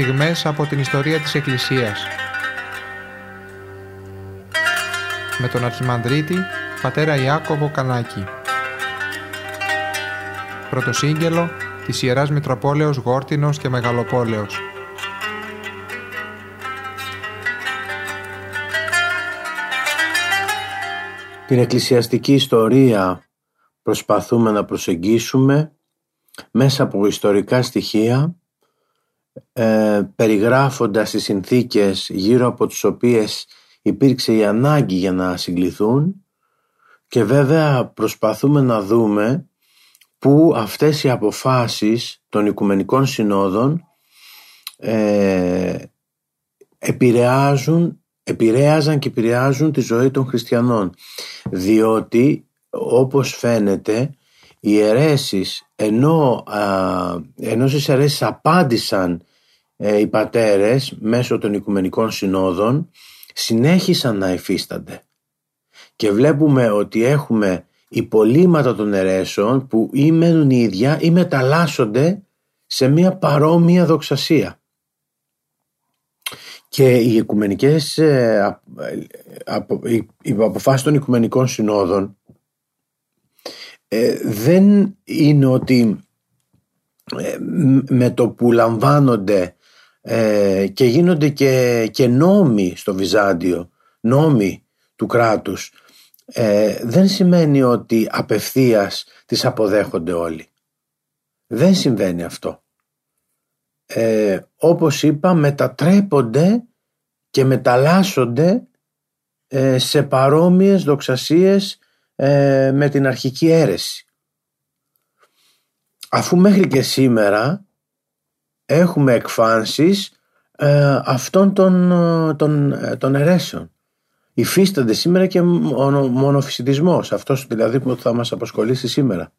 στιγμές από την ιστορία της Εκκλησίας. Με τον Αρχιμανδρίτη, πατέρα Ιάκωβο Κανάκη. Πρωτοσύγγελο της Ιεράς Μητροπόλεως Γόρτινος και Μεγαλοπόλεως. Την εκκλησιαστική ιστορία προσπαθούμε να προσεγγίσουμε μέσα από ιστορικά στοιχεία ε, περιγράφοντας τις συνθήκες γύρω από τις οποίες υπήρξε η ανάγκη για να συγκληθούν και βέβαια προσπαθούμε να δούμε που αυτές οι αποφάσεις των Οικουμενικών Συνόδων ε, επηρεάζουν, επηρέαζαν και επηρεάζουν τη ζωή των χριστιανών. Διότι όπως φαίνεται οι αιρέσεις ενώ, α, ενώ στις αιρέσεις απάντησαν ε, οι πατέρες μέσω των Οικουμενικών Συνόδων συνέχισαν να υφίστανται και βλέπουμε ότι έχουμε υπολείμματα των αιρέσεων που ή μένουν οι ίδια ή μεταλλάσσονται σε μια παρόμοια δοξασία. Και οι οικουμενικές ε, οι αποφάσεις των οικουμενικών συνόδων ε, δεν είναι ότι ε, με το που λαμβάνονται και γίνονται και, και νόμοι στο Βυζάντιο, νόμοι του κράτους ε, δεν σημαίνει ότι απευθείας τις αποδέχονται όλοι. Δεν συμβαίνει αυτό. Ε, όπως είπα μετατρέπονται και μεταλλάσσονται ε, σε παρόμοιες δοξασίες ε, με την αρχική αίρεση. Αφού μέχρι και σήμερα έχουμε εκφάνσεις ε, αυτών των, των, των αιρέσεων υφίστανται σήμερα και μονο, μονοφυσιτισμός, αυτός δηλαδή που θα μας απασχολήσει σήμερα.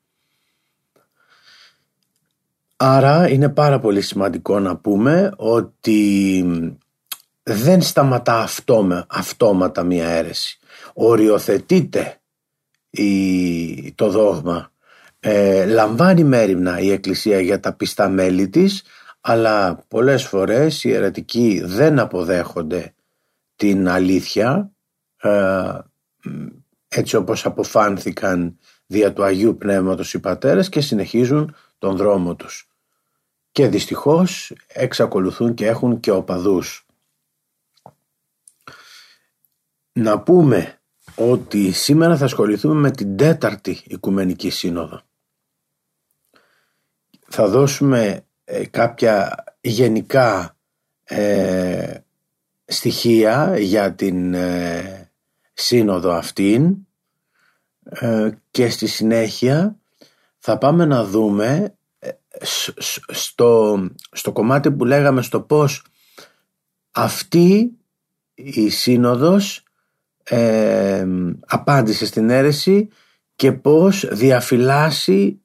Άρα είναι πάρα πολύ σημαντικό να πούμε ότι δεν σταματά αυτό, αυτόματα μία αίρεση. Οριοθετείται η, το δόγμα. Ε, λαμβάνει μέρημνα η Εκκλησία για τα πιστά μέλη της αλλά πολλές φορές οι αιρετικοί δεν αποδέχονται την αλήθεια ε, έτσι όπως αποφάνθηκαν δια του Αγίου Πνεύματος οι πατέρες και συνεχίζουν τον δρόμο τους. Και δυστυχώς εξακολουθούν και έχουν και οπαδούς. Να πούμε ότι σήμερα θα ασχοληθούμε με την τέταρτη Οικουμενική Σύνοδο. Θα δώσουμε ε, κάποια γενικά ε, στοιχεία για την σύνοδο αυτήν ε, και στη συνέχεια θα πάμε να δούμε ε, στο, στο κομμάτι που λέγαμε στο πώς αυτή η σύνοδος ε, απάντησε στην αίρεση και πώς διαφυλάσσει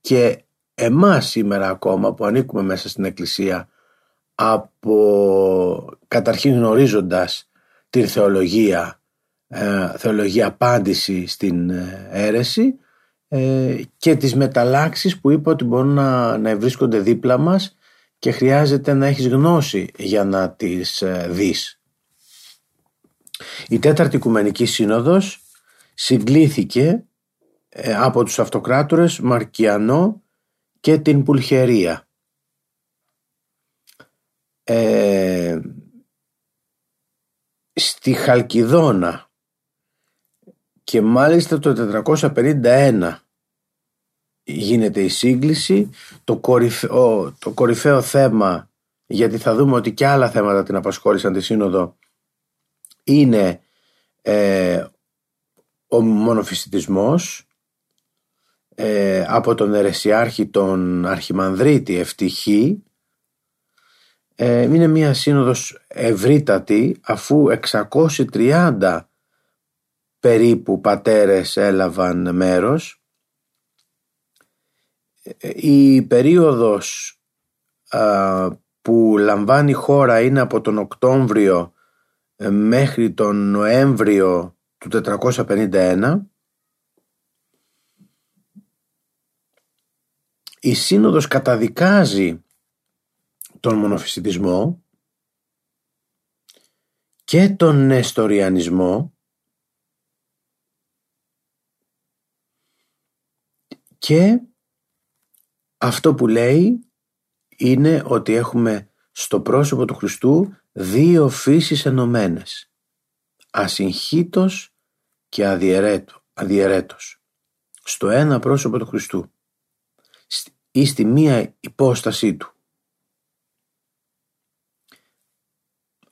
και εμάς σήμερα ακόμα που ανήκουμε μέσα στην εκκλησία από καταρχήν γνωρίζοντας τη θεολογία ε, θεολογία απάντηση στην ε, αίρεση ε, και τις μεταλλάξεις που είπα ότι μπορούν να, να βρίσκονται δίπλα μας και χρειάζεται να έχεις γνώση για να τις δεις. Η Τέταρτη Οικουμενική Σύνοδος συγκλήθηκε από τους αυτοκράτορες Μαρκιανό και την Πουλχερία. στη Χαλκιδόνα και μάλιστα το 451 γίνεται η σύγκληση το κορυφαίο, το κορυφαίο θέμα γιατί θα δούμε ότι και άλλα θέματα την απασχόλησαν τη Σύνοδο είναι ε, ο μονοφυσιτισμός ε, από τον αιρεσιάρχη τον Αρχιμανδρίτη Ευτυχή ε, είναι μια σύνοδος ευρύτατη αφού 630 περίπου πατέρες έλαβαν μέρος. Η περίοδος που λαμβάνει χώρα είναι από τον Οκτώβριο ε, μέχρι τον Νοέμβριο του 451 η Σύνοδος καταδικάζει τον μονοφυσιτισμό και τον νεστοριανισμό και αυτό που λέει είναι ότι έχουμε στο πρόσωπο του Χριστού δύο φύσεις ενωμένες ασυγχύτως και αδιαιρέτω, αδιαιρέτως στο ένα πρόσωπο του Χριστού ή στη μία υπόστασή του.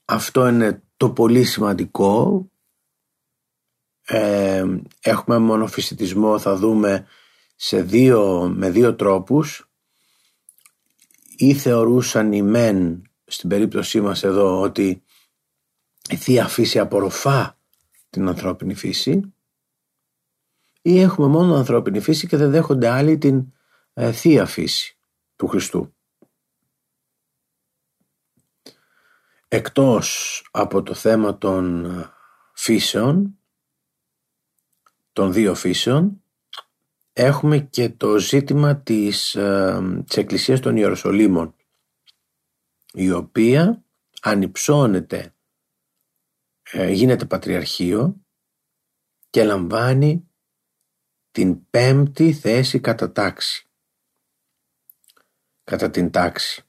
Αυτό είναι το πολύ σημαντικό. Ε, έχουμε μονοφυσιτισμό, θα δούμε σε δύο, με δύο τρόπους ή θεωρούσαν οι μεν στην περίπτωσή μας εδώ ότι η Θεία Φύση απορροφά την ανθρώπινη φύση ή έχουμε μόνο ανθρώπινη φύση και δεν δέχονται άλλοι την ε, Θεία Φύση του Χριστού. Εκτός από το θέμα των ε, φύσεων, των δύο φύσεων, έχουμε και το ζήτημα της, ε, της Εκκλησίας των Ιεροσολύμων, η οποία ανυψώνεται, ε, γίνεται πατριαρχείο και λαμβάνει την πέμπτη θέση κατά τάξη. Κατά την τάξη.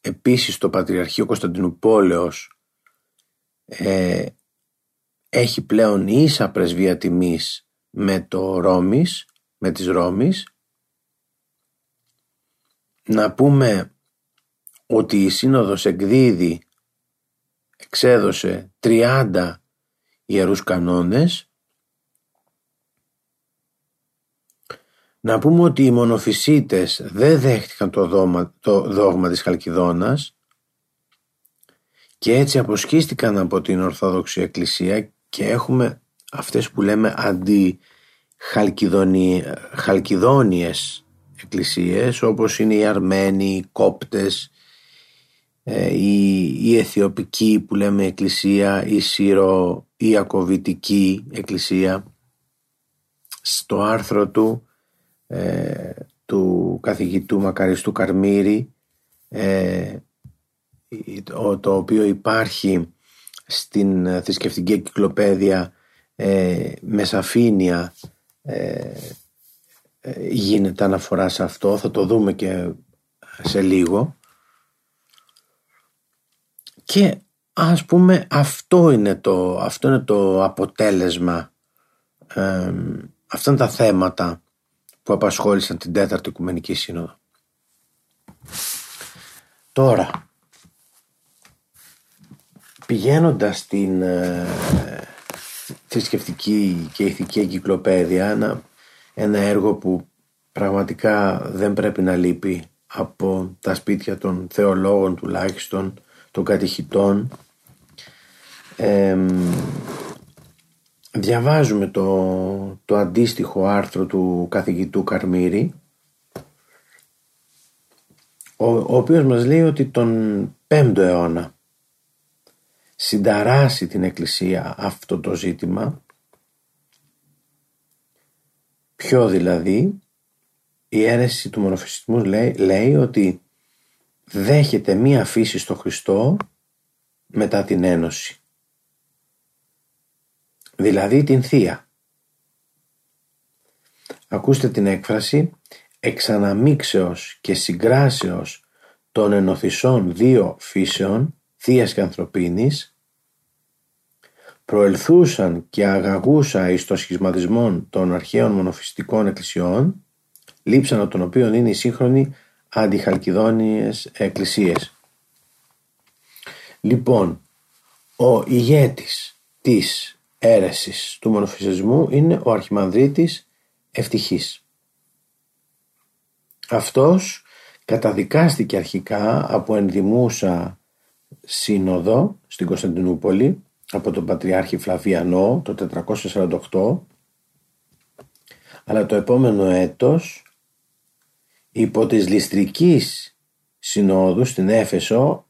Επίσης το Πατριαρχείο Κωνσταντινούπολεως ε, έχει πλέον ίσα πρεσβεία τιμής με το Ρώμης, με τις Ρώμης. Να πούμε ότι η Σύνοδος εκδίδει, εξέδωσε 30 ιερούς κανόνες. Να πούμε ότι οι μονοφυσίτες δεν δέχτηκαν το δόγμα, το δόγμα της Χαλκιδόνας και έτσι αποσχίστηκαν από την Ορθόδοξη Εκκλησία και έχουμε αυτές που λέμε αντιχαλκιδόνιες εκκλησίες όπως είναι οι Αρμένοι, οι Κόπτες, ε, η, η Αιθιοπική που λέμε εκκλησία, η Σύρο, η Ακοβητική εκκλησία. Στο άρθρο του ε, του καθηγητού Μακαριστού Καρμύρη ε, το οποίο υπάρχει στην ε, θρησκευτική κυκλοπαίδεια ε, με σαφήνεια ε, ε, γίνεται αναφορά σε αυτό. Θα το δούμε και σε λίγο. Και ας πούμε αυτό είναι το, αυτό είναι το αποτέλεσμα ε, αυτά είναι τα θέματα που απασχόλησαν την τέταρτη Οικουμενική Σύνοδο. Τώρα Πηγαίνοντας στην ε, θρησκευτική και ηθική εγκυκλοπαίδεια ένα, ένα έργο που πραγματικά δεν πρέπει να λείπει από τα σπίτια των θεολόγων τουλάχιστον, των κατηχητών. Διαβάζουμε το, το αντίστοιχο άρθρο του καθηγητού Καρμύρη ο, ο οποίος μας λέει ότι τον 5ο αιώνα συνταράσει την Εκκλησία αυτό το ζήτημα Ποιο δηλαδή η αίρεση του μονοφυσισμού λέει, λέει ότι δέχεται μία φύση στο Χριστό μετά την Ένωση. Δηλαδή την Θεία. Ακούστε την έκφραση εξαναμίξεως και συγκράσεως των ενωθησών δύο φύσεων θείας και ανθρωπίνης προελθούσαν και αγαγούσα εις το σχισματισμό των αρχαίων μονοφυστικών εκκλησιών λείψαν των οποίων είναι οι σύγχρονοι αντιχαλκιδόνιες εκκλησίες. Λοιπόν, ο ηγέτης της αίρεσης του μονοφυσισμού είναι ο Αρχιμανδρίτης Ευτυχής. Αυτός καταδικάστηκε αρχικά από ενδημούσα σύνοδο στην Κωνσταντινούπολη από τον Πατριάρχη Φλαβιανό το 448 αλλά το επόμενο έτος υπό της Λιστρικής Συνόδου στην Έφεσο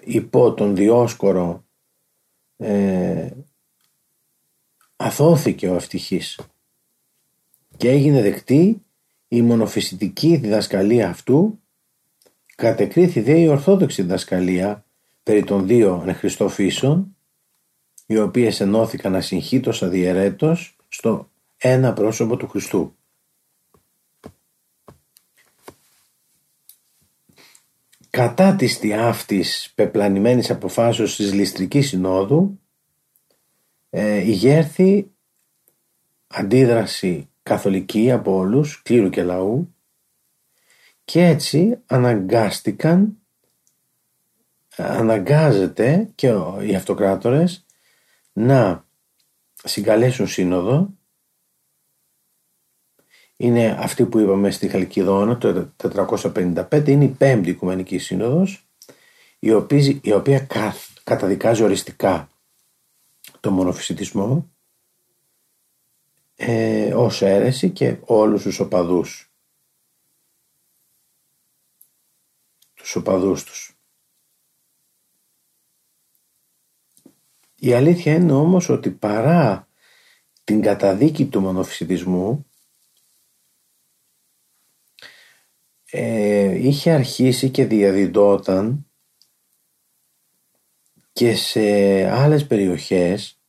υπό τον Διόσκορο ε, αθώθηκε ο ευτυχής. Και έγινε δεκτή η μονοφυσιτική διδασκαλία αυτού κατεκρίθη δε η ορθόδοξη διδασκαλία περί των δύο Χριστό φύσεων οι οποίες ενώθηκαν ασυγχύτως αδιαιρέτως στο ένα πρόσωπο του Χριστού. Κατά της τιάφτης πεπλανημένης αποφάσεως της Ληστρικής Συνόδου ε, ηγέρθη αντίδραση καθολική από όλους, κλήρου και λαού και έτσι αναγκάστηκαν αναγκάζεται και οι αυτοκράτορες να συγκαλέσουν σύνοδο είναι αυτή που είπαμε στη Χαλκιδόνα το 455 είναι η πέμπτη Οικουμενική Σύνοδος η οποία, η οποία καταδικάζει οριστικά το μονοφυσιτισμό ε, ως αίρεση και όλους τους οπαδούς τους οπαδούς τους. Η αλήθεια είναι όμως ότι παρά την καταδίκη του μονοφυσιτισμού ε, είχε αρχίσει και διαδιδόταν και σε άλλες περιοχές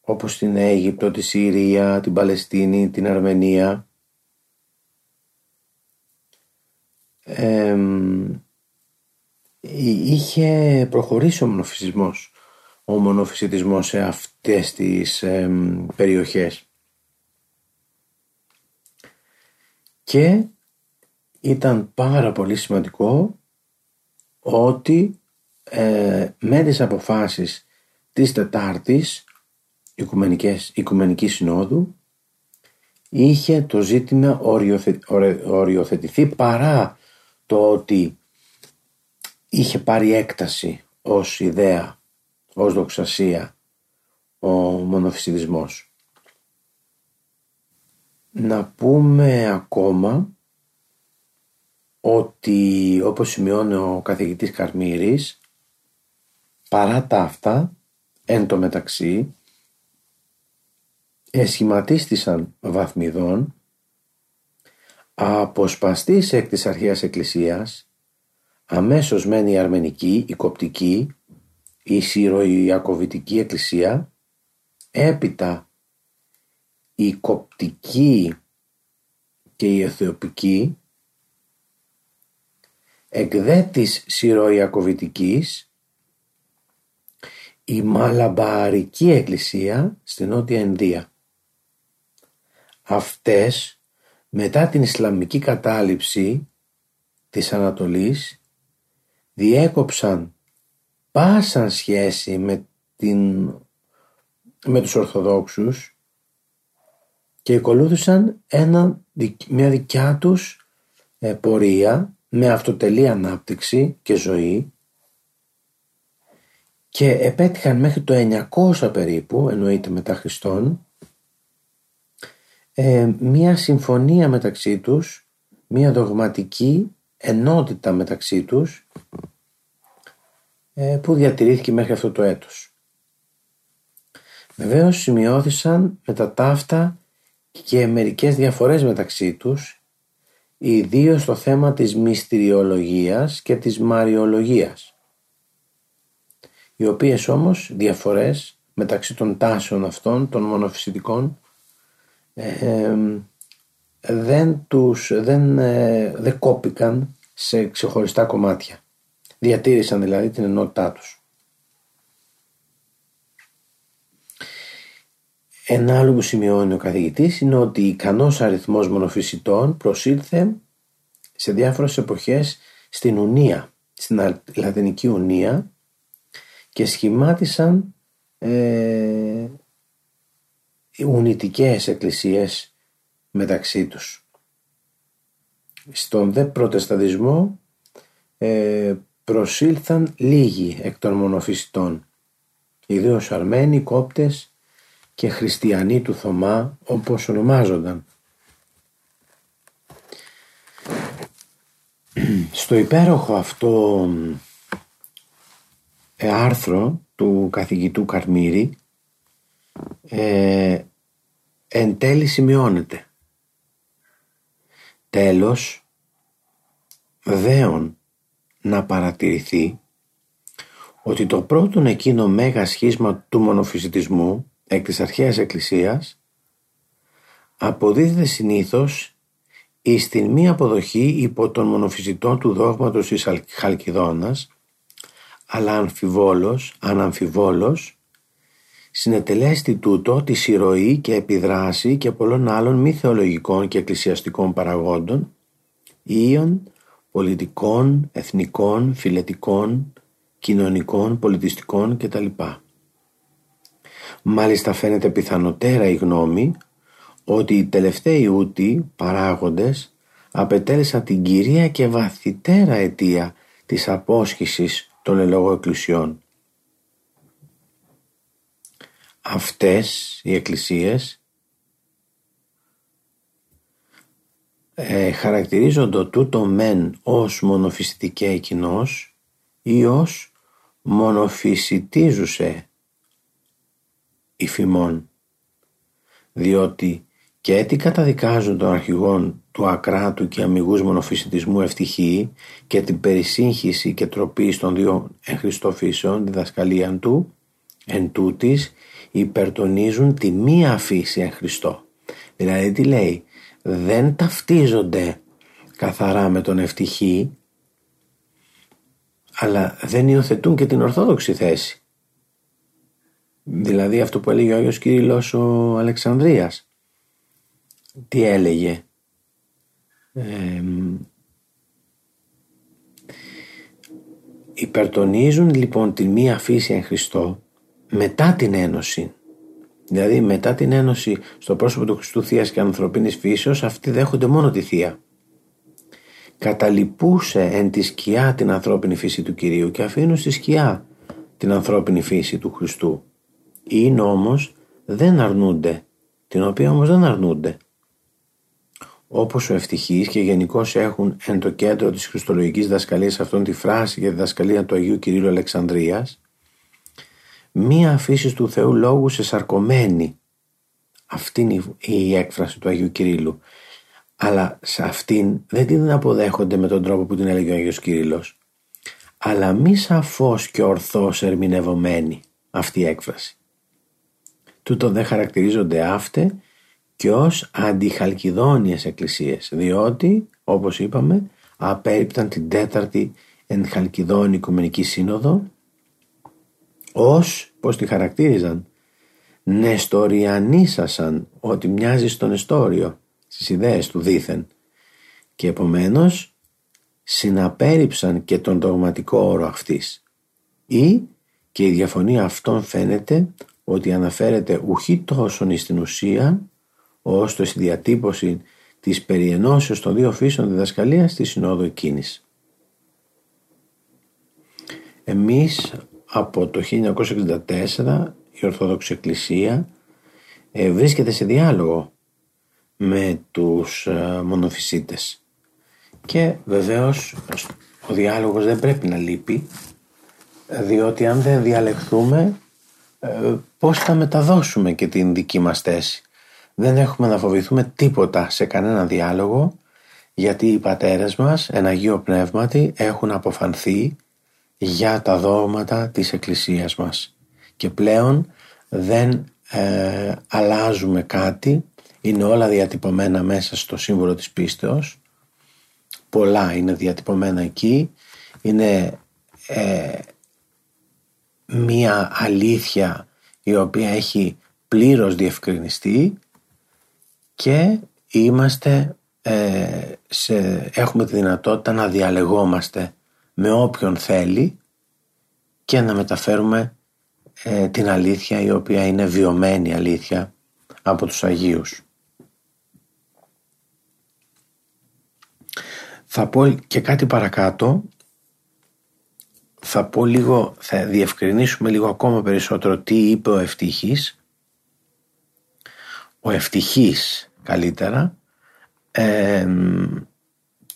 όπως την Αίγυπτο, τη Συρία, την Παλαιστίνη, την Αρμενία. Ε, είχε προχωρήσει ο μονοφυσισμός ο μονοφυσιτισμός σε αυτές τις περιοχές. Και ήταν πάρα πολύ σημαντικό ότι ε, με τις αποφάσεις της Τετάρτης Οικουμενικής, Οικουμενική Συνόδου είχε το ζήτημα οριοθε, οριοθετηθεί παρά το ότι είχε πάρει έκταση ως ιδέα, ως δοξασία ο μονοφυσιδισμός. Να πούμε ακόμα ότι όπως σημειώνει ο καθηγητής Καρμύρης παρά τα αυτά εν τω μεταξύ εσχηματίστησαν βαθμιδών αποσπαστής εκ της αρχαίας εκκλησίας αμέσως μένει η αρμενική, η κοπτική, η συροϊακοβητική εκκλησία έπειτα η κοπτική και η αιθιοπική εκ της Συροϊακοβητικής η Μαλαμπαρική Εκκλησία στην Νότια Ινδία. Αυτές μετά την Ισλαμική κατάληψη της Ανατολής διέκοψαν πάσαν σχέση με, την, με τους Ορθοδόξους και ακολούθησαν ένα, μια δικιά τους ε, πορεία με αυτοτελή ανάπτυξη και ζωή και επέτυχαν μέχρι το 900 περίπου, εννοείται μετά Χριστόν, ε, μία συμφωνία μεταξύ τους, μία δογματική ενότητα μεταξύ τους ε, που διατηρήθηκε μέχρι αυτό το έτος. Βεβαίως σημειώθησαν με τα ταύτα και μερικές διαφορές μεταξύ τους ιδίως στο θέμα της μυστηριολογίας και της μαριολογίας οι οποίες όμως διαφορές μεταξύ των τάσεων αυτών των μονοφυσιτικών δεν τους δεν, ε, δεν κόπηκαν σε ξεχωριστά κομμάτια διατήρησαν δηλαδή την ενότητά τους Ένα άλλο που σημειώνει ο καθηγητής είναι ότι ικανός αριθμός μονοφυσιτών προσήλθε σε διάφορες εποχές στην Ουνία, στην Λατινική Ουνία και σχημάτισαν ε, ουνητικές εκκλησίες μεταξύ τους. Στον δε προτεσταντισμό ε, προσήλθαν λίγοι εκ των μονοφυσιτών, ιδίως Αρμένοι, Κόπτες και χριστιανοί του Θωμά όπως ονομάζονταν. Στο υπέροχο αυτό ε, άρθρο του καθηγητού Καρμύρη ε, εν τέλει σημειώνεται Τέλος, δέον να παρατηρηθεί ότι το πρώτο εκείνο μέγα σχίσμα του μονοφυσιτισμού εκ της αρχαίας εκκλησίας αποδίδεται συνήθως εις την μη αποδοχή υπό των μονοφυσιτών του δόγματος της Χαλκιδόνας αλλά αμφιβόλος, αναμφιβόλος συνετελέστη τούτο τη συρροή και επιδράση και πολλών άλλων μη θεολογικών και εκκλησιαστικών παραγόντων ήων, πολιτικών, εθνικών, φιλετικών, κοινωνικών, πολιτιστικών κτλ. Μάλιστα φαίνεται πιθανοτέρα η γνώμη ότι οι τελευταίοι ούτοι παράγοντες απετέλεσαν την κυρία και βαθυτέρα αιτία της απόσχησης των ελόγω εκκλησιών. Αυτές οι εκκλησίες ε, χαρακτηρίζονται τούτο μεν ως μονοφυσιτικέ κοινός ή ως μονοφυσιτίζουσε υφημών. Διότι και έτσι καταδικάζουν των αρχηγών του ακράτου και αμυγούς μονοφυσιτισμού ευτυχή και την περισύγχυση και τροπή των δύο εν διδασκαλίαν του εν τούτης υπερτονίζουν τη μία φύση εν Χριστώ. Δηλαδή τι λέει; Δεν ταυτίζονται καθαρά με τον ευτυχή αλλά δεν υιοθετούν και την ορθόδοξη θέση. Δηλαδή αυτό που έλεγε ο Άγιος Κύριλλος ο Αλεξανδρίας. Τι έλεγε; Υπερτονίζουν λοιπόν την μία φύση εν Χριστώ μετά την ένωση δηλαδή μετά την ένωση στο πρόσωπο του Χριστού Θείας και ανθρωπίνης φύσεως αυτοί δέχονται μόνο τη Θεία. Καταλυπούσε εν τη σκιά την ανθρώπινη φύση του Κυρίου και αφήνουν στη σκιά την ανθρώπινη φύση του Χριστού. Είναι όμως δεν αρνούνται την οποία όμως δεν αρνούνται. Όπως ο ευτυχής και γενικώς έχουν εν το κέντρο της χριστολογικής δασκαλίας αυτόν τη φράση για τη δασκαλία του Αγίου Κυρίου Αλεξανδρίας μία αφήση του Θεού Λόγου σε σαρκωμένη. Αυτή είναι η έκφραση του Αγίου Κυρίλου. Αλλά σε αυτήν δεν την αποδέχονται με τον τρόπο που την έλεγε ο Αγίος Κυρίλλος αλλά μη σαφώς και ορθώς ερμηνευομένη αυτή η έκφραση. Τούτο δεν χαρακτηρίζονται αύτε και ως αντιχαλκιδόνιες εκκλησίες διότι όπως είπαμε απέριπταν την τέταρτη εν Χαλκιδόνη Οικουμενική Σύνοδο ως, πως τη χαρακτήριζαν, νεστοριανίσασαν ότι μοιάζει στον Νεστόριο στις ιδέες του δήθεν. Και επομένως συναπέριψαν και τον δογματικό όρο αυτής. Ή και η διαφωνία αυτών φαίνεται ότι αναφέρεται ουχή τόσο στην ουσία ώστε στη διατύπωση της περιενώσεως των δύο φύσεων διδασκαλίας στη Συνόδο εκείνης. Εμείς από το 1964 η Ορθόδοξη Εκκλησία ε, βρίσκεται σε διάλογο με τους ε, μονοφυσίτες και βεβαίως ο διάλογος δεν πρέπει να λείπει διότι αν δεν διαλεχθούμε ε, πώς θα μεταδώσουμε και την δική μας θέση. Δεν έχουμε να φοβηθούμε τίποτα σε κανένα διάλογο γιατί οι πατέρες μας, εν Αγίο Πνεύματι, έχουν αποφανθεί για τα δόγματα της Εκκλησίας μας. Και πλέον δεν ε, αλλάζουμε κάτι. Είναι όλα διατυπωμένα μέσα στο σύμβολο της πίστεως. Πολλά είναι διατυπωμένα εκεί. Είναι ε, μία αλήθεια η οποία έχει πλήρως διευκρινιστεί. Και είμαστε ε, σε, έχουμε τη δυνατότητα να διαλεγόμαστε με όποιον θέλει και να μεταφέρουμε ε, την αλήθεια η οποία είναι βιωμένη αλήθεια από τους Αγίους. Θα πω και κάτι παρακάτω, θα πω λίγο, θα διευκρινίσουμε λίγο ακόμα περισσότερο τι είπε ο Ευτυχής. Ο Ευτυχής καλύτερα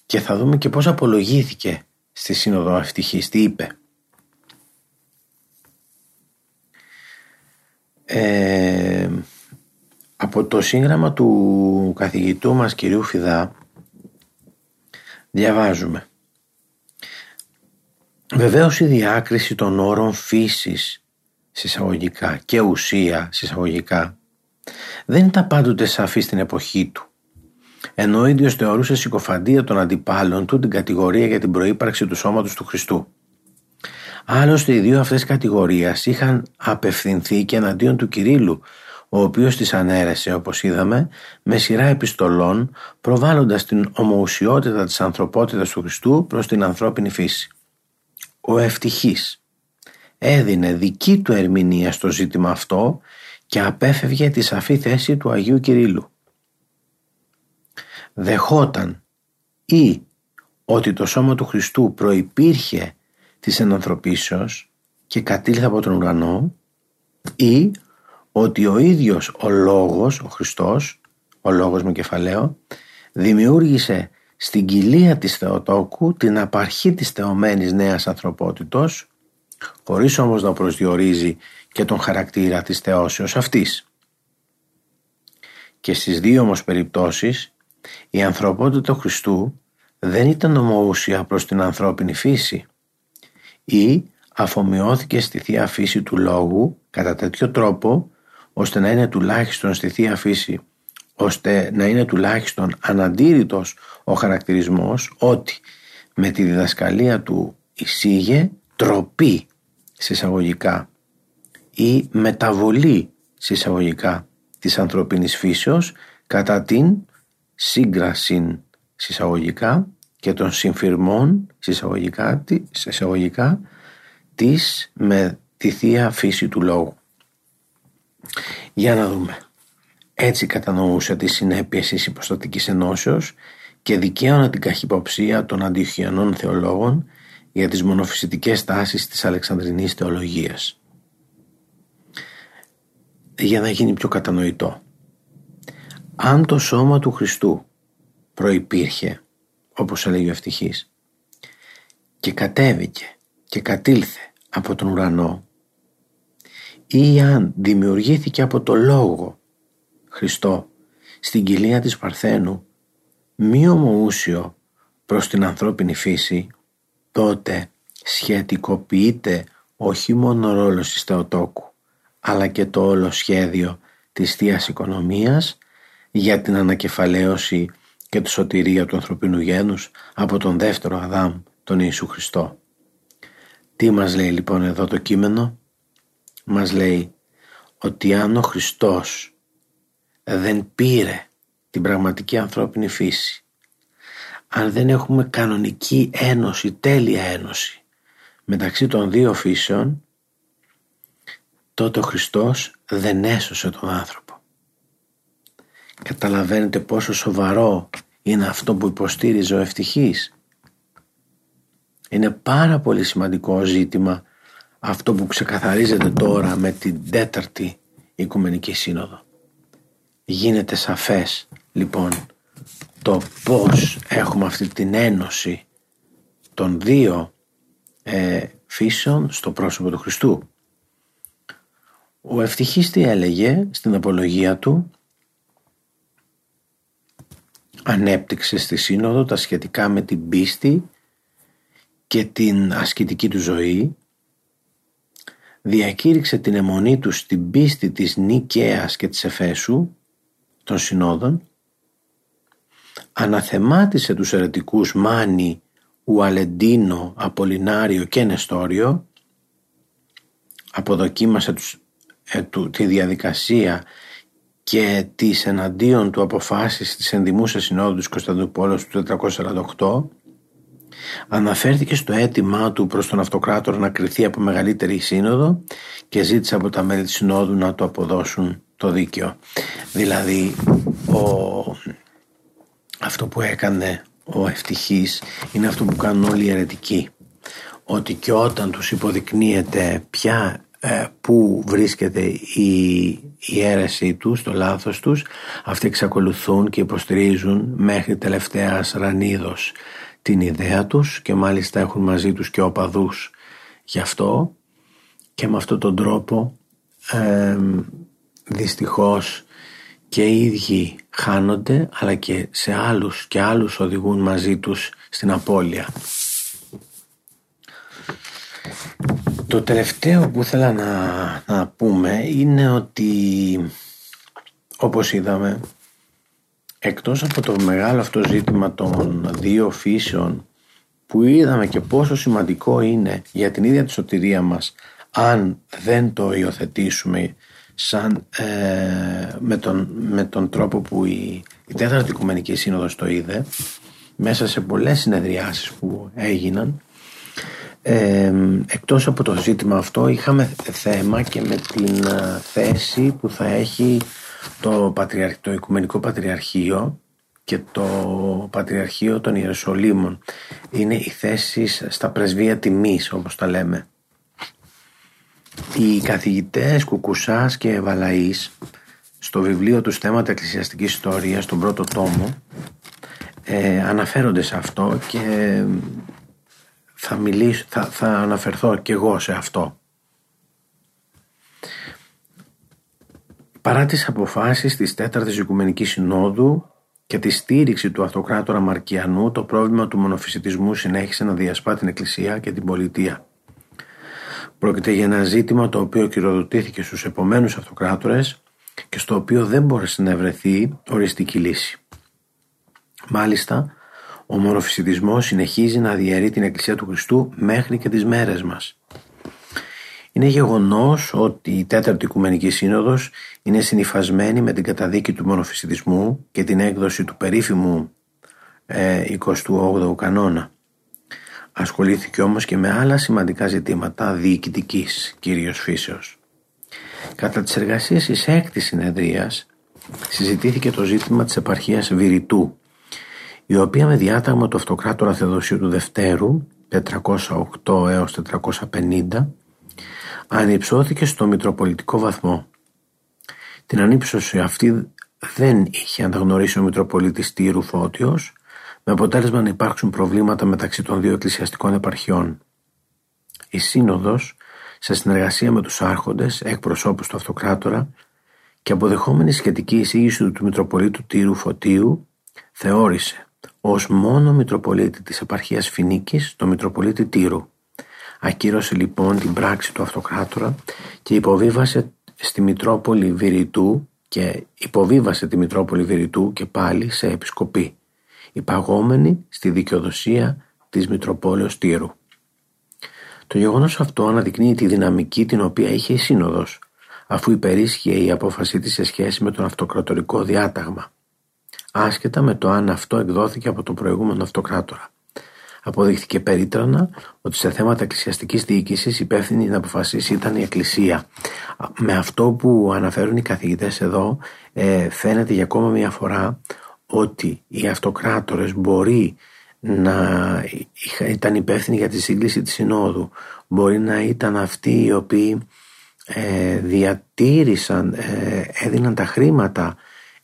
και θα δούμε και πώς απολογήθηκε στη Σύνοδο Ευτυχής, τι είπε; από το σύγγραμμα του καθηγητού μας κυρίου Φιδά Διαβάζουμε. Βεβαίως η διάκριση των όρων φύσης συσσαγωγικά και ουσία συσσαγωγικά δεν ήταν πάντοτε σαφή στην εποχή του. Ενώ ο ίδιος θεωρούσε συκοφαντία των αντιπάλων του την κατηγορία για την προύπαρξη του σώματος του Χριστού. Άλλωστε οι δύο αυτές κατηγορίες είχαν απευθυνθεί και εναντίον του Κυρίλου ο οποίος τις ανέρεσε όπως είδαμε με σειρά επιστολών προβάλλοντας την ομοουσιότητα της ανθρωπότητας του Χριστού προς την ανθρώπινη φύση. Ο ευτυχής έδινε δική του ερμηνεία στο ζήτημα αυτό και απέφευγε τη σαφή θέση του Αγίου Κυρίλου. Δεχόταν ή ότι το σώμα του Χριστού προϋπήρχε της ενανθρωπίσεως και κατήλθε από τον ουρανό ή ότι ο ίδιος ο Λόγος, ο Χριστός, ο Λόγος με κεφαλαίο, δημιούργησε στην κοιλία της Θεοτόκου την απαρχή της θεωμένης νέας ανθρωπότητος, χωρίς όμως να προσδιορίζει και τον χαρακτήρα της θεώσεως αυτής. Και στις δύο όμως περιπτώσεις η ανθρωπότητα του Χριστού δεν ήταν ομοούσια προς την ανθρώπινη φύση ή αφομοιώθηκε στη Θεία Φύση του Λόγου κατά τέτοιο τρόπο ώστε να είναι τουλάχιστον στη Θεία Φύση ώστε να είναι τουλάχιστον αναντήρητος ο χαρακτηρισμός ότι με τη διδασκαλία του εισήγε τροπή συσσαγωγικά ή μεταβολή συσσαγωγικά της ανθρωπίνης φύσεως κατά την σύγκραση συσσαγωγικά και των συμφυρμών συσσαγωγικά, συσσαγωγικά της με τη θεία φύση του λόγου. Για να δούμε. Έτσι κατανοούσε τις συνέπειες της υποστατικής ενώσεως και δικαίωνα την καχυποψία των αντιοχιανών θεολόγων για τις μονοφυσιτικές τάσεις της Αλεξανδρινής θεολογίας. Για να γίνει πιο κατανοητό. Αν το σώμα του Χριστού προϋπήρχε, όπως έλεγε ο ευτυχής, και κατέβηκε και κατήλθε από τον ουρανό ή αν δημιουργήθηκε από το Λόγο Χριστό στην κοιλία της Παρθένου μη ομοούσιο προς την ανθρώπινη φύση τότε σχετικοποιείται όχι μόνο ο ρόλος της Θεοτόκου αλλά και το όλο σχέδιο της Θείας Οικονομίας για την ανακεφαλαίωση και τη σωτηρία του ανθρωπίνου γένους από τον δεύτερο Αδάμ, τον Ιησού Χριστό. Τι μας λέει λοιπόν εδώ το κείμενο; Μας λέει ότι αν ο Χριστός δεν πήρε την πραγματική ανθρώπινη φύση αν δεν έχουμε κανονική ένωση, τέλεια ένωση μεταξύ των δύο φύσεων τότε ο Χριστός δεν έσωσε τον άνθρωπο. Καταλαβαίνετε πόσο σοβαρό είναι αυτό που υποστήριζε ο ευτυχής; Είναι πάρα πολύ σημαντικό ζήτημα αυτό που ξεκαθαρίζεται τώρα με την τέταρτη Οικουμενική Σύνοδο. Γίνεται σαφές λοιπόν το πώς έχουμε αυτή την ένωση των δύο ε, φύσεων στο πρόσωπο του Χριστού. Ο ευτυχής τι έλεγε στην απολογία του; Ανέπτυξε στη Σύνοδο τα σχετικά με την πίστη και την ασκητική του ζωή. Διακήρυξε την αιμονή του στην πίστη της Νικαίας και της Εφέσου των Συνόδων. Αναθεμάτισε τους ερετικούς Μάνι, Ουαλεντίνο, Απολινάριο και Νεστόριο. Αποδοκίμασε τους, ε, τη διαδικασία και τις εναντίον του αποφάσεις της ενδημούσας συνόδου της Κωνσταντινούπολης του 448 αναφέρθηκε στο αίτημά του προς τον αυτοκράτορα να κριθεί από μεγαλύτερη σύνοδο και ζήτησε από τα μέλη της συνόδου να του αποδώσουν το δίκαιο. Δηλαδή ο, αυτό που έκανε ο ευτυχής είναι αυτό που κάνουν όλοι οι αιρετικοί ότι και όταν τους υποδεικνύεται ποια ε, που βρίσκεται η, η αίρεση τους, το λάθος τους αυτοί εξακολουθούν και υποστηρίζουν μέχρι τελευταίας ρανίδος την ιδέα τους και μάλιστα έχουν μαζί τους και οπαδούς γι' αυτό και με αυτόν τον τρόπο ε, δυστυχώς και οι ίδιοι χάνονται αλλά και σε άλλους και άλλους οδηγούν μαζί τους στην απώλεια. Το τελευταίο που ήθελα να, να πούμε είναι ότι όπως είδαμε εκτός από το μεγάλο αυτό ζήτημα των δύο φύσεων που είδαμε και πόσο σημαντικό είναι για την ίδια τη σωτηρία μας αν δεν το υιοθετήσουμε σαν ε, με, τον, με τον τρόπο που η, η Τέταρτη Οικουμενική Σύνοδος το είδε μέσα σε πολλές συνεδριάσεις που έγιναν ε, εκτός από το ζήτημα αυτό είχαμε θέμα και με την ε, θέση που θα έχει το, Πατριαρ, το Οικουμενικό Πατριαρχείο και το Πατριαρχείο των Ιεροσολύμων. Είναι οι θέσεις στα πρεσβεία τιμής όπως τα λέμε. Οι καθηγητές Κουκουσάς και Βαλαής στο βιβλίο τους θέματα εκκλησιαστικής ιστορίας στον πρώτο τόμο ε, αναφέρονται σε αυτό και θα, μιλήσω, θα, θα αναφερθώ και εγώ σε αυτό. Παρά τις αποφάσεις της Τέταρτης Οικουμενικής Συνόδου και τη στήριξη του αυτοκράτορα Μαρκιανού, το πρόβλημα του μονοφυσιτισμού συνέχισε να διασπά την Εκκλησία και την πολιτεία. Πρόκειται για ένα ζήτημα το οποίο κυριοδοτήθηκε στους επομένους αυτοκράτορες και στο οποίο δεν μπόρεσε να ευρεθεί οριστική λύση. Μάλιστα, ο μονοφυσιτισμός συνεχίζει να διαιρεί την Εκκλησία του Χριστού μέχρι και τις μέρες μας. Είναι γεγονός ότι η Τέταρτη Οικουμενική Σύνοδος είναι συνειφασμένη με την καταδίκη του μονοφυσιτισμού και την έκδοση του περίφημου ε, 28ου κανόνα. Ασχολήθηκε όμως και με άλλα σημαντικά ζητήματα διοικητικής κυρίως φύσεως. Κατά τις εργασίες της έκτης συνεδρίας συζητήθηκε το ζήτημα της επαρχίας Βηρητού η οποία με διάταγμα του αυτοκράτορα Θεοδοσίου του Δευτέρου 408 έως 450 ανυψώθηκε στο Μητροπολιτικό βαθμό. Την ανύψωση αυτή δεν είχε αναγνωρίσει ο Μητροπολίτης Τύρου Φώτιος με αποτέλεσμα να υπάρξουν προβλήματα μεταξύ των δύο εκκλησιαστικών επαρχιών. Η Σύνοδος, σε συνεργασία με τους άρχοντες, εκπροσώπους του Αυτοκράτορα και αποδεχόμενη σχετική εισήγηση του Μητροπολίτου Τύρου Φωτίου, θεώρησε ως μόνο Μητροπολίτη της επαρχίας Φινίκης το Μητροπολίτη Τύρου. Ακύρωσε λοιπόν την πράξη του Αυτοκράτορα και υποβίβασε στη Μητρόπολη Βηρητού και υποβίβασε τη Μητρόπολη Βηρητού και πάλι σε επισκοπή υπαγόμενη στη δικαιοδοσία της Μητροπόλεως Τύρου. Το γεγονός αυτό αναδεικνύει τη δυναμική την οποία είχε η Σύνοδος, αφού υπερίσχυε η απόφασή της σε σχέση με τον αυτοκρατορικό διάταγμα, άσχετα με το αν αυτό εκδόθηκε από τον προηγούμενο αυτοκράτορα. Αποδείχθηκε περίτρανα ότι σε θέματα εκκλησιαστικής διοίκησης υπεύθυνη να αποφασίσει ήταν η Εκκλησία. Με αυτό που αναφέρουν οι καθηγητές εδώ ε, φαίνεται για ακόμα μια φορά ότι οι αυτοκράτορες μπορεί να ήταν υπεύθυνοι για τη σύγκληση της Συνόδου μπορεί να ήταν αυτοί οι οποίοι ε, διατήρησαν, ε, έδιναν τα χρήματα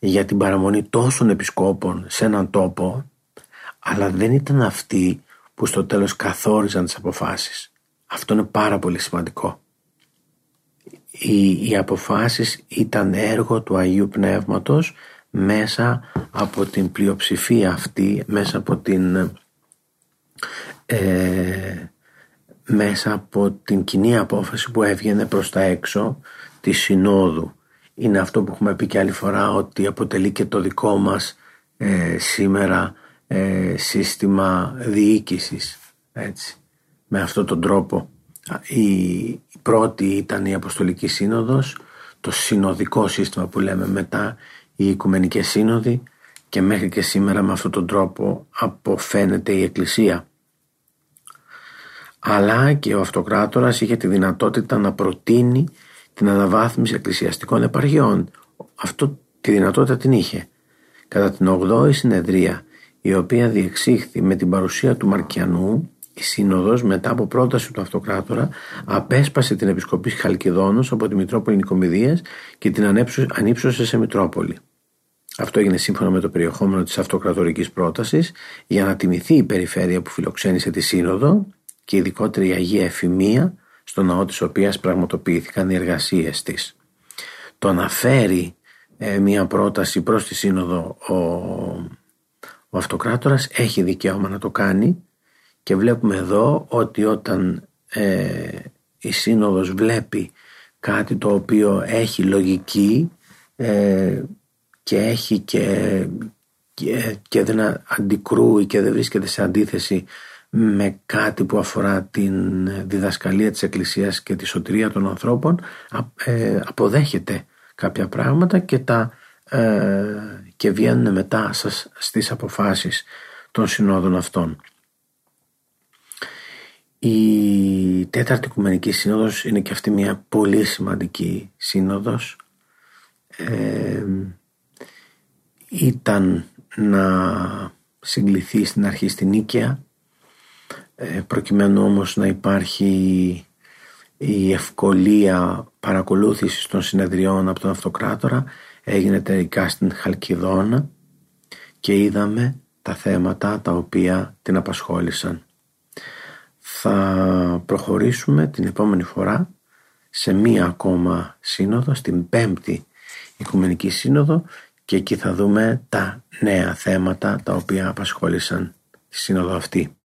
για την παραμονή τόσων επισκόπων σε έναν τόπο αλλά δεν ήταν αυτοί που στο τέλος καθόριζαν τις αποφάσεις. Αυτό είναι πάρα πολύ σημαντικό. Οι, οι αποφάσεις ήταν έργο του Αγίου Πνεύματος μέσα από την πλειοψηφία αυτή, μέσα από την ε, μέσα από την κοινή απόφαση που έβγαινε προς τα έξω της Συνόδου. Είναι αυτό που έχουμε πει και άλλη φορά ότι αποτελεί και το δικό μας ε, σήμερα ε, σύστημα διοίκησης. Έτσι. Με αυτόν τον τρόπο. Η, πρώτη ήταν η Αποστολική Σύνοδος, το συνοδικό σύστημα που λέμε μετά οι Οικουμενικές Σύνοδοι και μέχρι και σήμερα με αυτόν τον τρόπο αποφαίνεται η Εκκλησία. Αλλά και ο Αυτοκράτορας είχε τη δυνατότητα να προτείνει την αναβάθμιση εκκλησιαστικών επαργιών. Αυτό τη δυνατότητα την είχε. Κατά την 8η συνεδρία η οποία διεξήχθη με την παρουσία του Μαρκιανού η Σύνοδος μετά από πρόταση του Αυτοκράτορα απέσπασε την Επισκοπή Χαλκιδόνος από τη Μητρόπολη Νικομιδίας και την ανύψωσε σε Μητρόπολη. Αυτό έγινε σύμφωνα με το περιεχόμενο της αυτοκρατορικής πρότασης για να τιμηθεί η περιφέρεια που φιλοξένησε τη Σύνοδο και ειδικότερα η Αγία Εφημεία στο ναό της οποίας πραγματοποιήθηκαν οι εργασίες της. Το αναφέρει ε, μια πρόταση προς τη Σύνοδο ο, ο Αυτοκράτορας έχει δικαίωμα να το κάνει και βλέπουμε εδώ ότι όταν ε, η Σύνοδος βλέπει κάτι το οποίο έχει λογική ε, και έχει και, και, και δεν αντικρούει και δεν βρίσκεται σε αντίθεση με κάτι που αφορά την διδασκαλία της Εκκλησίας και τη σωτηρία των ανθρώπων ε, αποδέχεται κάποια πράγματα και, τα, ε, και βγαίνουν μετά σας, στις αποφάσεις των συνόδων αυτών. Η τέταρτη Οικουμενική Σύνοδος είναι και αυτή μια πολύ σημαντική σύνοδος. Ε, ήταν να συγκληθεί στην αρχή στην Νίκαια ε, προκειμένου όμως να υπάρχει η ευκολία παρακολούθησης των συνεδριών από τον Αυτοκράτορα έγινε τελικά στην Χαλκιδόνα και είδαμε τα θέματα τα οποία την απασχόλησαν. Θα προχωρήσουμε την επόμενη φορά σε μία ακόμα σύνοδο, στην πέμπτη Οικουμενική Σύνοδο και εκεί θα δούμε τα νέα θέματα τα οποία απασχόλησαν τη σύνοδο αυτή.